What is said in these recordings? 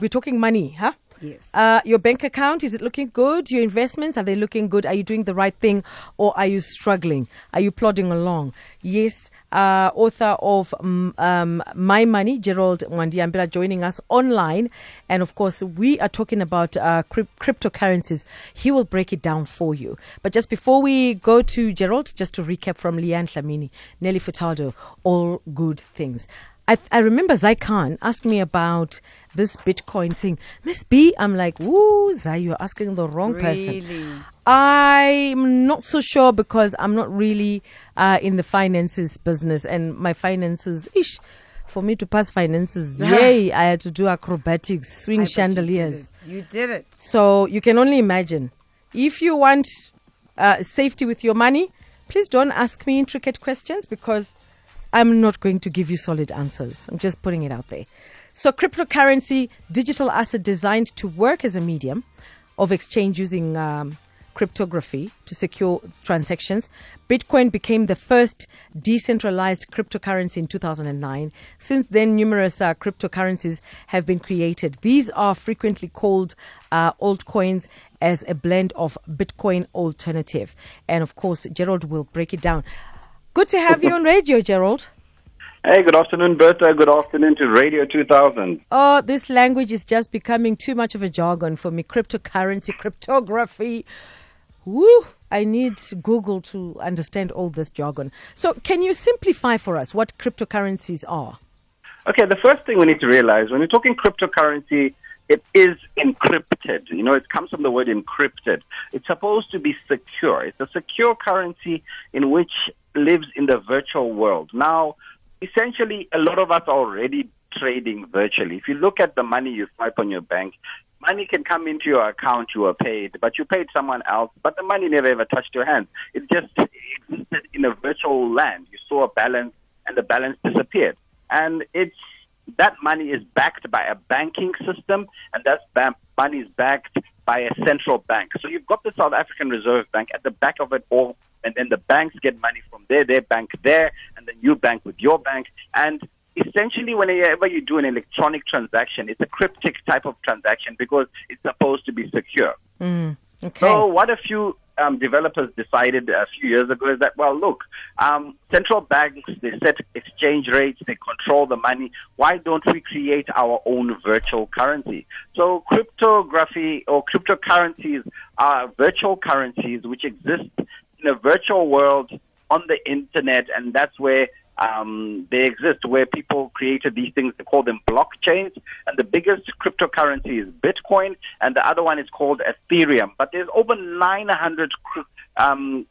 we're talking money, huh? Yes. Uh, your bank account, is it looking good? Your investments, are they looking good? Are you doing the right thing or are you struggling? Are you plodding along? Yes, uh, author of um, um, My Money, Gerald Mwandiambira, joining us online. And of course, we are talking about uh, crypt- cryptocurrencies. He will break it down for you. But just before we go to Gerald, just to recap from Leanne Lamini, Nelly Furtado, all good things. I, I remember Zai Khan asked me about this Bitcoin thing. Miss B, I'm like, woo, Zai, you're asking the wrong Really? person. I'm not so sure because I'm not really uh, in the finances business and my finances, ish, for me to pass finances, yay, I had to do acrobatics, swing I bet you chandeliers. did. You did it. So you can only imagine. If you want uh, safety with your money, please don't ask me intricate questions because I'm not going to give you solid answers. I'm just putting it out there. So, cryptocurrency, digital asset designed to work as a medium of exchange using um, cryptography to secure transactions. Bitcoin became the first decentralized cryptocurrency in 2009. Since then, numerous uh, cryptocurrencies have been created. These are frequently called uh, altcoins as a blend of Bitcoin alternative. And of course, Gerald will break it down. Good to have you on radio, Gerald. Hey, good afternoon, Bertha. Good afternoon to Radio 2000. Oh, this language is just becoming too much of a jargon for me. Cryptocurrency, cryptography. Woo! I need Google to understand all this jargon. So, can you simplify for us what cryptocurrencies are? Okay, the first thing we need to realize when you're talking cryptocurrency, it is encrypted. You know, it comes from the word encrypted. It's supposed to be secure. It's a secure currency in which lives in the virtual world. Now, essentially, a lot of us are already trading virtually. If you look at the money you swipe on your bank, money can come into your account, you are paid, but you paid someone else, but the money never ever touched your hand. It just existed in a virtual land. You saw a balance and the balance disappeared. And it's that money is backed by a banking system, and that ba- money is backed by a central bank. So you've got the South African Reserve Bank at the back of it all, and then the banks get money from there, their bank there, and then you bank with your bank. And essentially, whenever you do an electronic transaction, it's a cryptic type of transaction because it's supposed to be secure. Mm, okay. So what a few um, developers decided a few years ago is that, well, look, um, central banks, they set exchange rates, they control the money. Why don't we create our own virtual currency? So cryptography or cryptocurrencies are virtual currencies which exist in a virtual world on the internet, and that's where um, they exist where people created these things. They call them blockchains. And the biggest cryptocurrency is Bitcoin, and the other one is called Ethereum. But there's over 900 cr- um,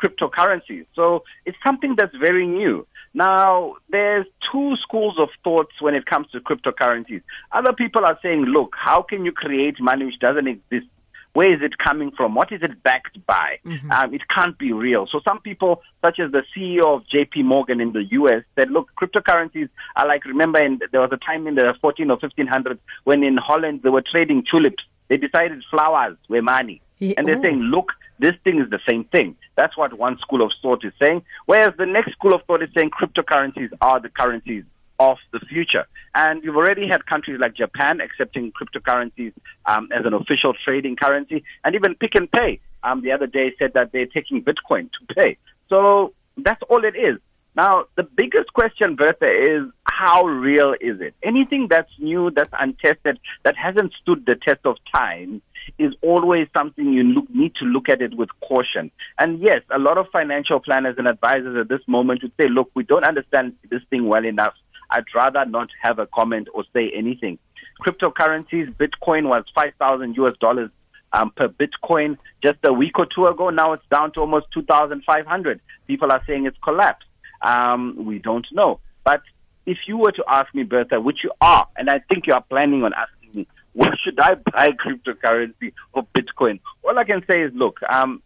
cryptocurrencies. So it's something that's very new. Now, there's two schools of thoughts when it comes to cryptocurrencies. Other people are saying, look, how can you create money which doesn't exist? Where is it coming from? What is it backed by? Um, it can't be real. So some people, such as the CEO of JP Morgan in the US, said, look, cryptocurrencies are like, remember, in, there was a time in the 14 or 1500s when in Holland they were trading tulips. They decided flowers were money. Yeah, And they're oh. saying, look, this thing is the same thing. That's what one school of thought is saying. Whereas the next school of thought is saying cryptocurrencies are the currencies of the future. And you've already had countries like Japan accepting cryptocurrencies um, as an official trading currency. And even Pick n Pay um, the other day said that they're taking Bitcoin to pay. So that's all it is. Now, the biggest question, Bertha, is how real is it? Anything that's new, that's untested, that hasn't stood the test of time is always something you look, need to look at it with caution. And yes, a lot of financial planners and advisors at this moment would say, look, we don't understand this thing well enough. I'd rather not have a comment or say anything. Cryptocurrencies, Bitcoin was 5,000 US dollars um, per Bitcoin just a week or two ago. Now it's down to almost 2,500. People are saying it's collapsed. Um, we don't know. But if you were to ask me, Bertha, which you are, and I think you are planning on asking me, well, should I buy cryptocurrency or Bitcoin? All I can say is, look, um,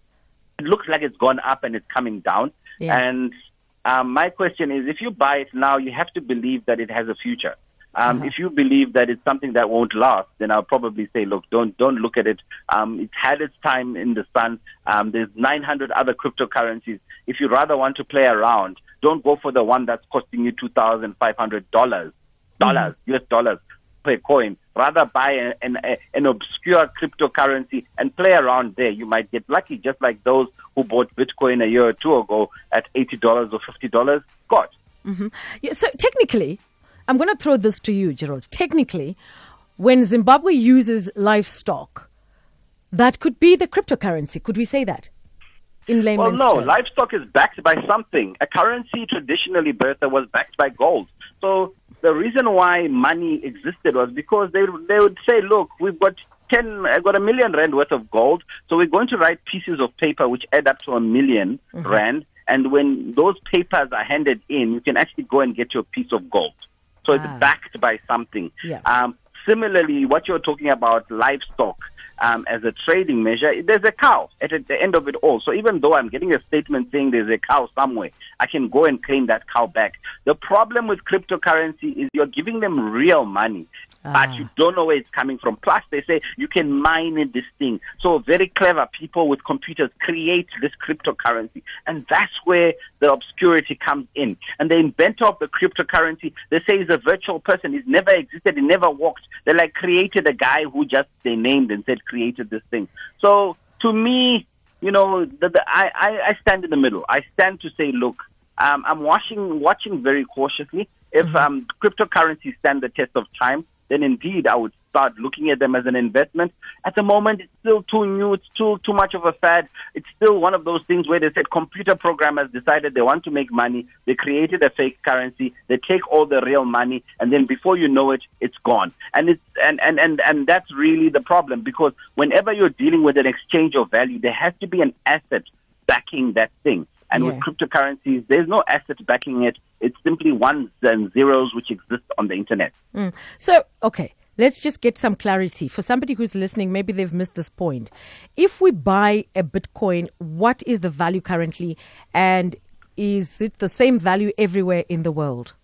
it looks like it's gone up and it's coming down. Yeah. And um, my question is, if you buy it now, you have to believe that it has a future. Um, If you believe that it's something that won't last, then I'll probably say, look, don't don't look at it. Um, it's had its time in the sun. Um, there's 900 other cryptocurrencies. If you rather want to play around, don't go for the one that's costing you 2,500 dollars, dollars, US dollars per coin. Rather buy an, an, an obscure cryptocurrency and play around there. You might get lucky, just like those who bought Bitcoin a year or two ago at $80 or $50 got. Mm-hmm. Yeah, so technically, I'm going to throw this to you, Gerald. Technically, when Zimbabwe uses livestock, that could be the cryptocurrency. Could we say that? In layman's well, no, terms? livestock is backed by something. A currency traditionally, Bertha, was backed by gold. So the reason why money existed was because they they would say, look, we've got ten, I got a million rand worth of gold, so we're going to write pieces of paper which add up to a 1000000 Mm-hmm. rand, and when those papers are handed in, you can actually go and get your piece of gold. So it's Ah. backed by something. Yeah. Um, similarly, what you're talking about, livestock. Um, as a trading measure, there's a cow at the end of it all. So even though I'm getting a statement saying there's a cow somewhere, I can go and claim that cow back. The problem with cryptocurrency is you're giving them real money, but you don't know where it's coming from. Plus, they say you can mine this thing. So very clever people with computers create this cryptocurrency, and that's where the obscurity comes in. And the inventor of the cryptocurrency, they say he's a virtual person. He's never existed. He never walked. They like created a guy who just they named and said created this thing. So to me, you know, the, the, I, I, I stand in the middle. I stand to say, look, um, I'm watching watching very cautiously. If um, cryptocurrencies stand the test of time, then indeed I would start looking at them as an investment. At the moment, it's still too new. It's too too much of a fad. It's still one of those things where they said computer programmers decided they want to make money. They created a fake currency. They take all the real money, and then before you know it, it's gone. And it's and and and and that's really the problem because whenever you're dealing with an exchange of value, there has to be an asset backing that thing. And with cryptocurrencies, there's no asset backing it. It's simply ones and zeros which exist on the internet. Mm. So, okay, let's just get some clarity. For somebody who's listening, maybe they've missed this point. If we buy a Bitcoin, what is the value currently? And is it the same value everywhere in the world?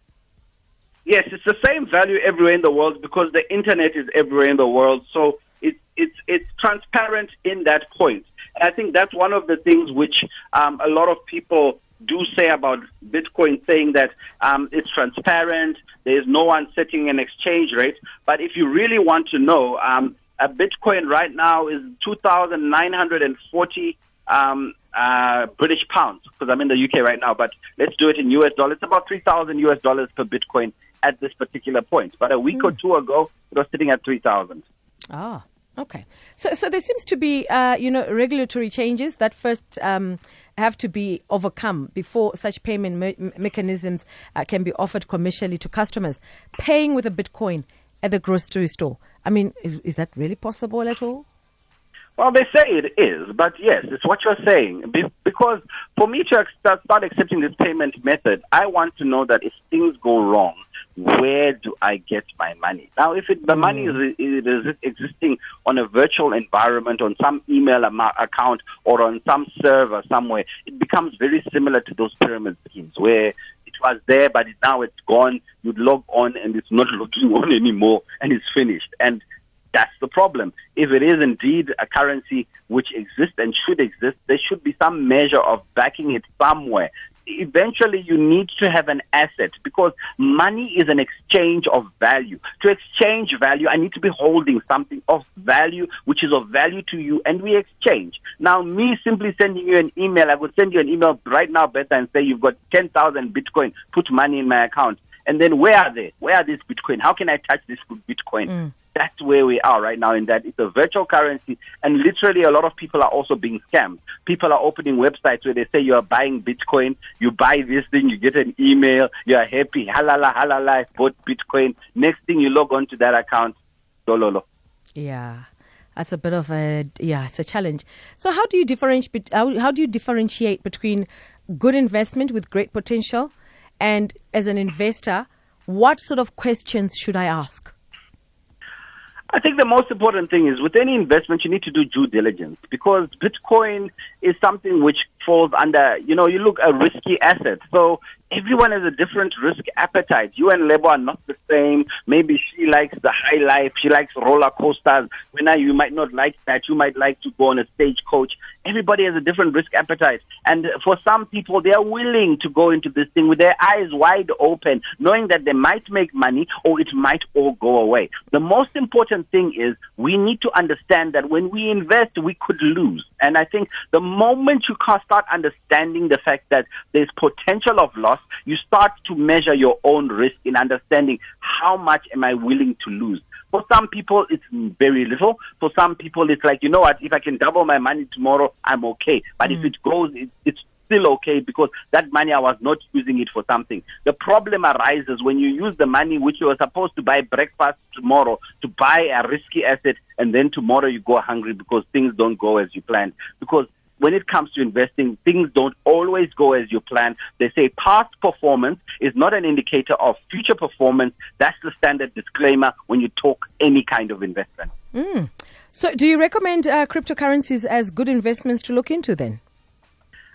Yes, it's the same value everywhere in the world because the internet is everywhere in the world. So it's it's it's transparent in that point. And I think that's one of the things which um, a lot of people do say about Bitcoin, saying that um, it's transparent. There's no one setting an exchange rate. But if you really want to know, um, a Bitcoin right now is two thousand nine hundred and forty um, uh, British pounds because I'm in the UK right now. But let's do it in US dollars. It's about three thousand US dollars per Bitcoin at this particular point. But a week or two ago, it was sitting at three thousand. Ah, okay. So, so there seems to be, uh, you know, regulatory changes that first um, have to be overcome before such payment me- me- mechanisms uh, can be offered commercially to customers. Paying with a Bitcoin at the grocery store. I mean, is, is that really possible at all? Well, they say it is, but yes, it's what you're saying. Be- because for me to start accepting this payment method, I want to know that if things go wrong, where do I get my money? Now, if it, the money is, mm. is, is existing on a virtual environment, on some email am- account, or on some server somewhere, it becomes very similar to those pyramid schemes where it was there, but it, now it's gone. You log on, and it's not logging on anymore, and it's finished. And that's the problem. If it is indeed a currency which exists and should exist, there should be some measure of backing it somewhere. Eventually, you need to have an asset because money is an exchange of value. To exchange value, I need to be holding something of value, which is of value to you, and we exchange. Now, me simply sending you an email, I would send you an email right now, Beth, and say you've got 10,000 Bitcoin, put money in my account. And then where are they? Where are these Bitcoin? How can I touch this Bitcoin? Mm. That's where we are right now in that it's a virtual currency and literally a lot of people are also being scammed. People are opening websites where they say you are buying Bitcoin, you buy this thing, you get an email, you are happy, halala, halala, I bought Bitcoin. Next thing you log on to that account, dololo. Yeah, that's a bit of a yeah, it's a challenge. So how do you differentiate? How, how do you differentiate between good investment with great potential, and as an investor, what sort of questions should I ask? I think the most important thing is with any investment, you need to do due diligence because Bitcoin is something which falls under, you know, you look a risky asset. So everyone has a different risk appetite. You and Lebo are not the same. Maybe she likes the high life. She likes roller coasters. When you might not like that. You might like to go on a stagecoach. Everybody has a different risk appetite. And for some people, they are willing to go into this thing with their eyes wide open, knowing that they might make money or it might all go away. The most important thing is we need to understand that when we invest, we could lose. And I think the moment you start understanding the fact that there's potential of loss, you start to measure your own risk in understanding how much am I willing to lose. For some people, it's very little. For some people, it's like, you know what, if I can double my money tomorrow, I'm okay. But mm. if it goes, it, it's still okay because that money I was not using it for something. The problem arises when you use the money which you were supposed to buy breakfast tomorrow to buy a risky asset and then tomorrow you go hungry because things don't go as you planned. Because when it comes to investing, things don't always go as you plan. They say past performance is not an indicator of future performance. That's the standard disclaimer when you talk any kind of investment. Mm. So, do you recommend uh, cryptocurrencies as good investments to look into then?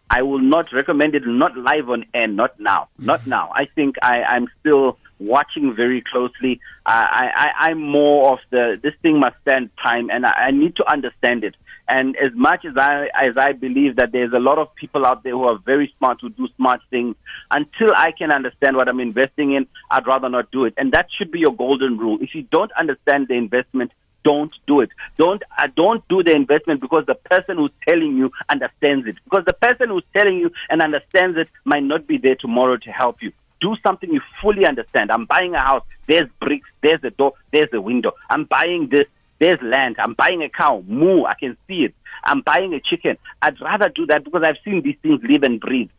I will not recommend it, not live on air, not now, not now. I think I, I'm still watching very closely. I, I, I'm more of the, this thing must stand time and I, I need to understand it. And as much as I, as I believe that there's a lot of people out there who are very smart, who do smart things, until I can understand what I'm investing in, I'd rather not do it. And that should be your golden rule. If you don't understand the investment, don't do it. Don't uh, don't do the investment because the person who's telling you understands it. Because the person who's telling you and understands it might not be there tomorrow to help you. Do something you fully understand. I'm buying a house. There's bricks. There's a door. There's a window. I'm buying this. There's land. I'm buying a cow. Moo. I can see it. I'm buying a chicken. I'd rather do that because I've seen these things live and breathe.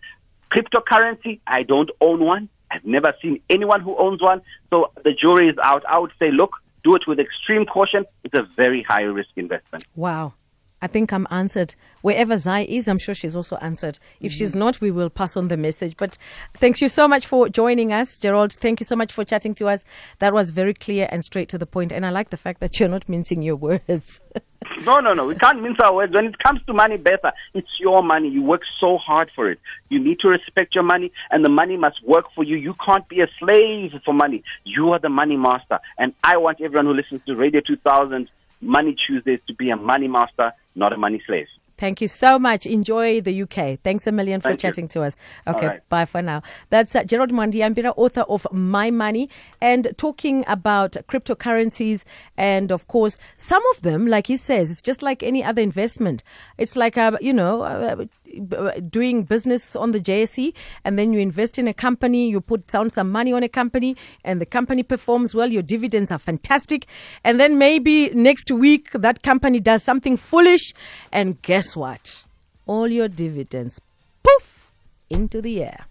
Cryptocurrency, I don't own one. I've never seen anyone who owns one. So the jury is out. I would say, look, do it with extreme caution. It's a very high risk investment. Wow. I think I'm answered. Wherever Zai is, I'm sure she's also answered. If mm-hmm. she's not, we will pass on the message. But thank you so much for joining us, Gerald. Thank you so much for chatting to us. That was very clear and straight to the point. And I like the fact that you're not mincing your words. no, no, no. We can't mince our words. When it comes to money, Bertha, it's your money. You work so hard for it. You need to respect your money, and the money must work for you. You can't be a slave for money. You are the money master. And I want everyone who listens to Radio 2000 Money Tuesdays to be a money master, not a money slave. Thank you so much. Enjoy the UK. Thanks a million for Thank chatting you. to us. Okay, right. bye for now. That's uh, Gerald Mwandiambira, author of My Money, and talking about cryptocurrencies. And of course, some of them, like he says, it's just like any other investment. It's like, a, you know, uh, Uh, doing business on the JSE and then you invest in a company, you put down some money on a company and the company performs well, your dividends are fantastic. And then maybe next week that company does something foolish and guess what? All your dividends poof into the air.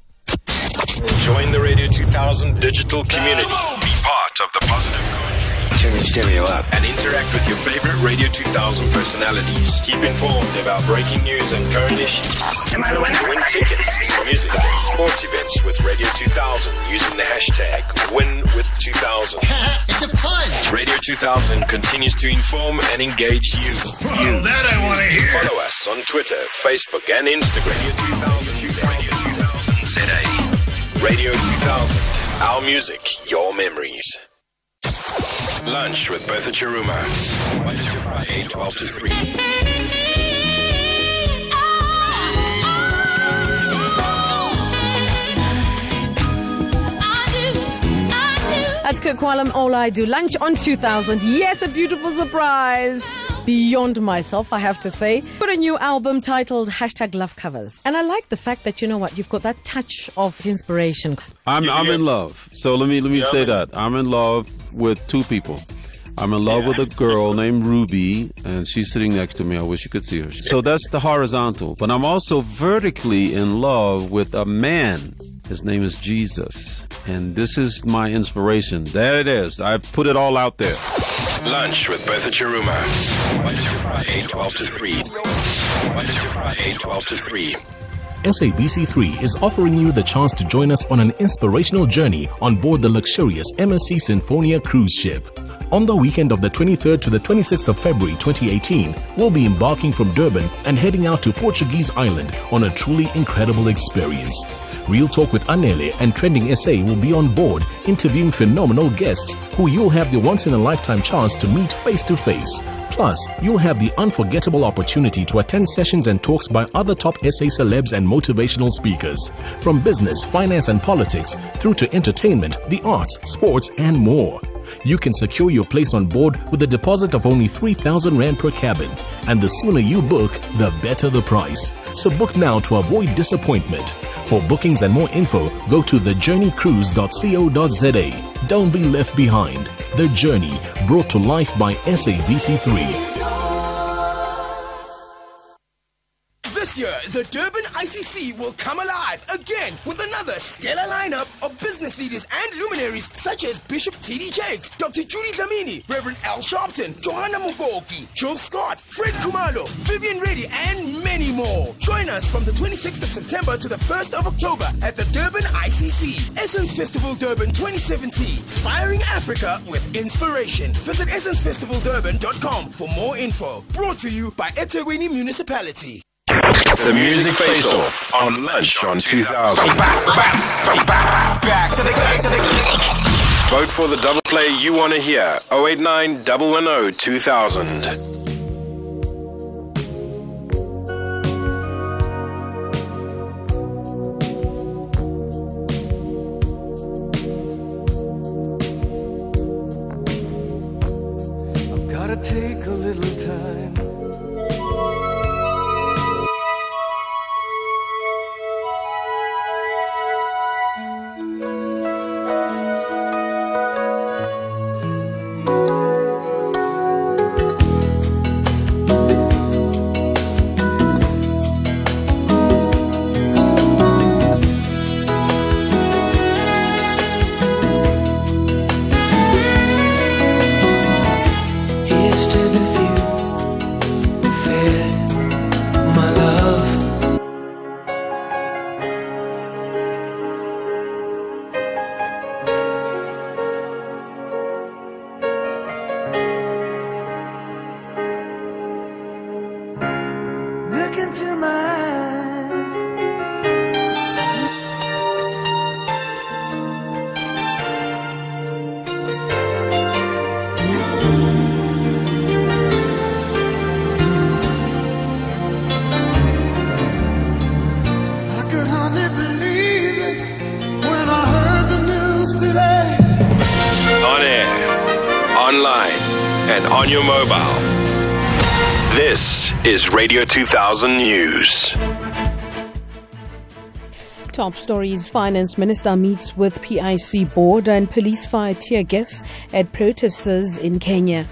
Join the Radio 2000 digital community. Be part of the positive Turn stereo up. And interact with your favorite Radio 2000 personalities. Keep informed about breaking news and current issues. Am I the winner? Win tickets to music and sports events with Radio 2000 using the hashtag WinWith2000. it's a pun. Radio 2000 continues to inform and engage you. you. that I want to hear. Follow us on Twitter, Facebook, and Instagram. Radio 2000, Radio 2000 ZA. Radio 2000. Our music, your memories. Lunch with Bertha Chiruma. Monday to Friday, 12 to 3. That's Kirk Whalum, All I Do. Lunch on 2000. Yes, a beautiful surprise beyond myself, I have to say. Put a new album titled Hashtag Love Covers. And I like the fact that, you know what, you've got that touch of inspiration. I'm, I'm in love. So let me, let me yeah, say that. I'm in love with two people. I'm in love yeah. with a girl named Ruby, and she's sitting next to me. I wish you could see her. So that's the horizontal. But I'm also vertically in love with a man. His name is Jesus. And this is my inspiration. There it is. I put it all out there. Lunch with Bertha Chiruma. Monday to Friday, 12 to 3. Monday to Friday, 12 to 3. SABC3 is offering you the chance to join us on an inspirational journey on board the luxurious MSC Sinfonia cruise ship. On the weekend of the 23rd to the 26th of February 2018, we'll be embarking from Durban and heading out to Portuguese Island on a truly incredible experience. Real Talk with Anele and Trending SA will be on board, interviewing phenomenal guests who you'll have the once in a lifetime chance to meet face to face. Plus, you'll have the unforgettable opportunity to attend sessions and talks by other top SA celebs and motivational speakers. From business, finance, and politics through to entertainment, the arts, sports, and more. You can secure your place on board with a deposit of only 3,000 Rand per cabin. And the sooner you book, the better the price. So book now to avoid disappointment. For bookings and more info, go to thejourneycruise.co.za. Don't be left behind. The Journey, brought to life by SABC3. This year, the Durban ICC will come alive again with another stellar lineup of business leaders and luminaries such as Bishop T.D. Jakes, Dr. Judy Dlamini, Reverend Al Sharpton, Johanna Mukoki, Joe Scott, Fred Kumalo, Vivian Reddy, and many more. Join us from the 26th of September to the 1st of October at the Durban ICC. Essence Festival Durban 2017. Firing Africa with inspiration. Visit essencefestivaldurban.com for more info. Brought to you by eThekwini Municipality. The Music Face Off on Lunch on 2000. Back to the back to the Vote for the double play you want to hear. 089 110 2000. On your mobile. This is Radio 2000 News. Top stories Finance Minister meets with PIC board and police fire tear gas at protesters in Kenya.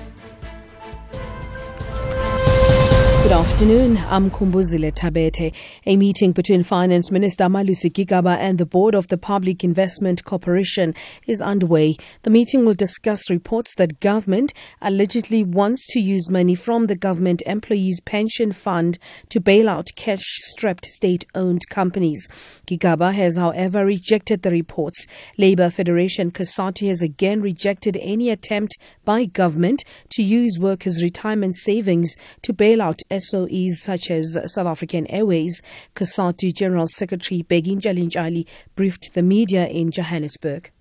Good afternoon. I'm Kumbuzile Tabete. A meeting between Finance Minister Malusi Gigaba and the Board of the Public Investment Corporation is underway. The meeting will discuss reports that government allegedly wants to use money from the government employees pension fund to bail out cash-strapped state-owned companies. Gigaba has, however, rejected the reports. Labour Federation Cosatu has again rejected any attempt by government to use workers' retirement savings to bail out SOEs such as South African Airways. Cosatu General Secretary Bheki Ntshalintshali briefed the media in Johannesburg.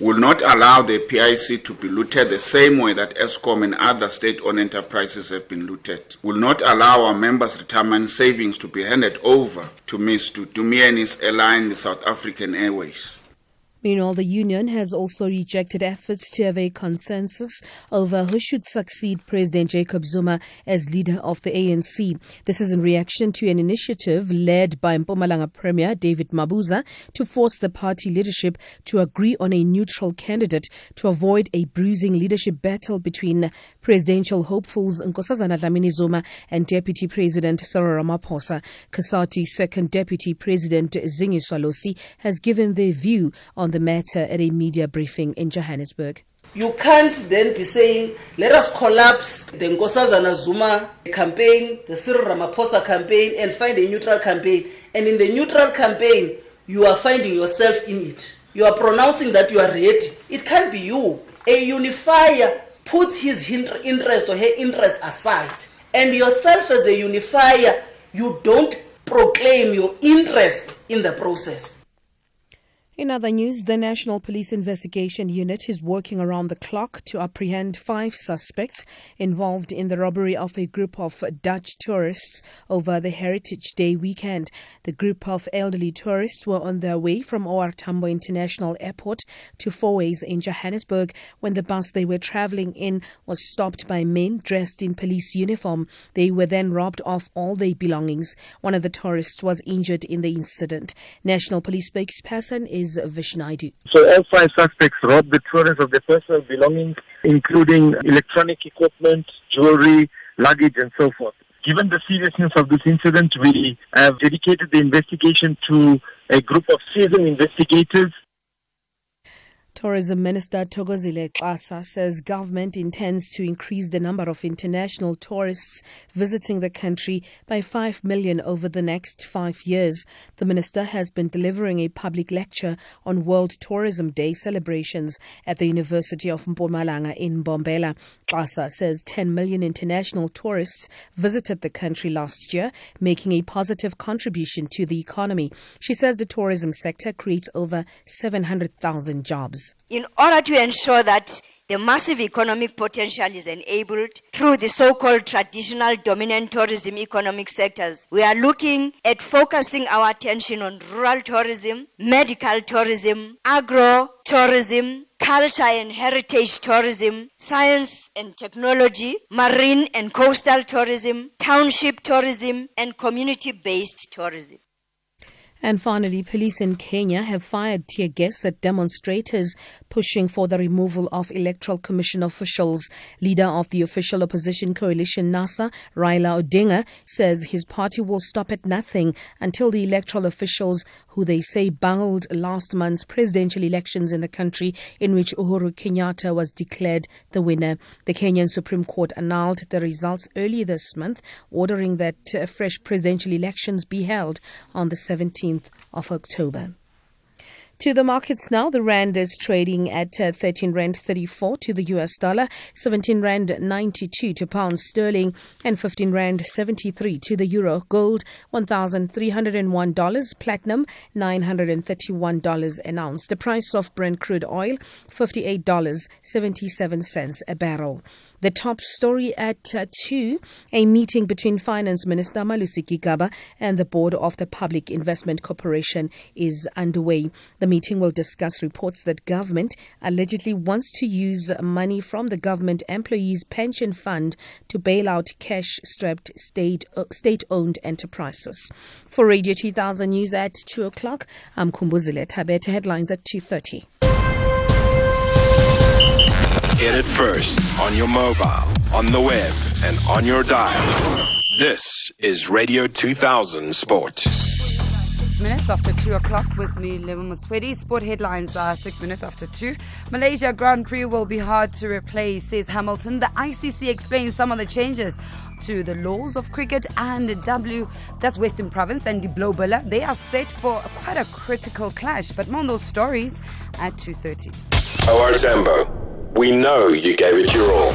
will not allow the PIC to be looted the same way that Eskom and other state-owned enterprises have been looted. Will not allow our members' retirement savings to be handed over to Ms. Dudu Myeni's airline, the South African Airways. Meanwhile, the union has also rejected efforts to have a consensus over who should succeed President Jacob Zuma as leader of the ANC. This is in reaction to an initiative led by Mpumalanga Premier David Mabuza to force the party leadership to agree on a neutral candidate to avoid a bruising leadership battle between presidential hopefuls Nkosazana Dlamini Zuma and Deputy President Cyril Ramaphosa. Cosatu second Deputy President Zingiswa Losi has given their view on the matter at a media briefing in Johannesburg. You can't then be saying, let us collapse the Nkosazana Zuma campaign, the Cyril Ramaphosa campaign, and find a neutral campaign. And in the neutral campaign, you are finding yourself in it. You are pronouncing that you are ready. It can't be you. A unifier puts his interest or her interest aside. And yourself as a unifier, you don't proclaim your interest in the process. In other news, the National Police Investigation Unit is working around the clock to apprehend five suspects involved in the robbery of a group of Dutch tourists over the Heritage Day weekend. The group of elderly tourists were on their way from OR Tambo International Airport to Fourways in Johannesburg when the bus they were traveling in was stopped by men dressed in police uniform. They were then robbed of all their belongings. One of the tourists was injured in the incident. National Police spokesperson is Vishnu Naidoo. So all five suspects robbed the tourists of their personal belongings, including electronic equipment, jewelry, luggage, and so forth. Given the seriousness of this incident, we have dedicated the investigation to a group of seasoned investigators Tourism Minister Tokozile Xasa says government intends to increase the number of international tourists visiting the country by 5 million over the next five years. The minister has been delivering a public lecture on World Tourism Day celebrations at the University of Mpumalanga in Mbombela. Xasa says 10 million international tourists visited the country last year, making a positive contribution to the economy. She says the tourism sector creates over 700,000 jobs in order to ensure that the massive economic potential is enabled through the so-called traditional dominant tourism economic sectors. We are looking at focusing our attention on rural tourism, medical tourism, agro tourism, culture and heritage tourism, science and technology, marine and coastal tourism, township tourism, and community-based tourism. And finally, police in Kenya have fired tear gas at demonstrators pushing for the removal of Electoral Commission officials. Leader of the official opposition coalition NASA, Raila Odinga, says his party will stop at nothing until the electoral officials who they say bungled last month's presidential elections in the country in which Uhuru Kenyatta was declared the winner. The Kenyan Supreme Court annulled the results early this month, ordering that fresh presidential elections be held on the 17th of October. To the markets now, the rand is trading at uh, 13 rand 34 to the US dollar, 17 rand 92 to pound sterling, and 15 rand 73 to the euro. Gold $1,301, platinum $931 an ounce. The price of Brent crude oil $58.77 a barrel. The top story at uh, 2 a meeting between Finance Minister Malusi Gigaba and the board of the Public Investment Corporation is underway. The meeting will discuss reports that government allegedly wants to use money from the government employees pension fund to bail out cash strapped state uh, owned enterprises. For Radio 2000 News at 2 o'clock, I'm Kumbuzile Tabete. Headlines at 2.30. Get it first on your mobile, on the web, and on your dial. This is Radio 2000 Sport. Six minutes after two o'clock with me, Levin Mutswedi. Sport headlines are six minutes after two. Malaysia Grand Prix will be hard to replace, says Hamilton. The ICC explains some of the changes to the laws of cricket and the W, that's Western Province and the Blowbilla. They are set for quite a critical clash. But more on those stories at 2.30. OR Tambo, we know you gave it your all.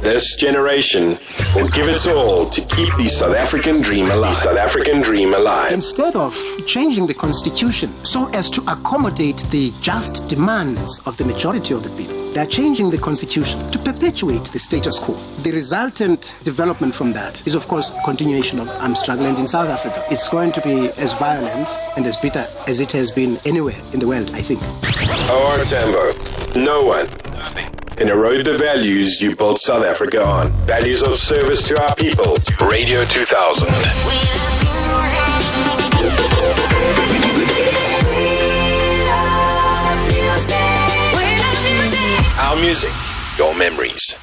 This generation will give its all to keep the South African dream alive. South African dream alive. Instead of changing the constitution so as to accommodate the just demands of the majority of the people, they are changing the constitution to perpetuate the status quo. The resultant development from that is, of course, continuation of armed struggle. And in South Africa, it's going to be as violent and as bitter as it has been anywhere in the world, I think. OR Tambo, no one, and erode the values you built South Africa on. Values of service to our people. Radio 2000. Our music, your memories.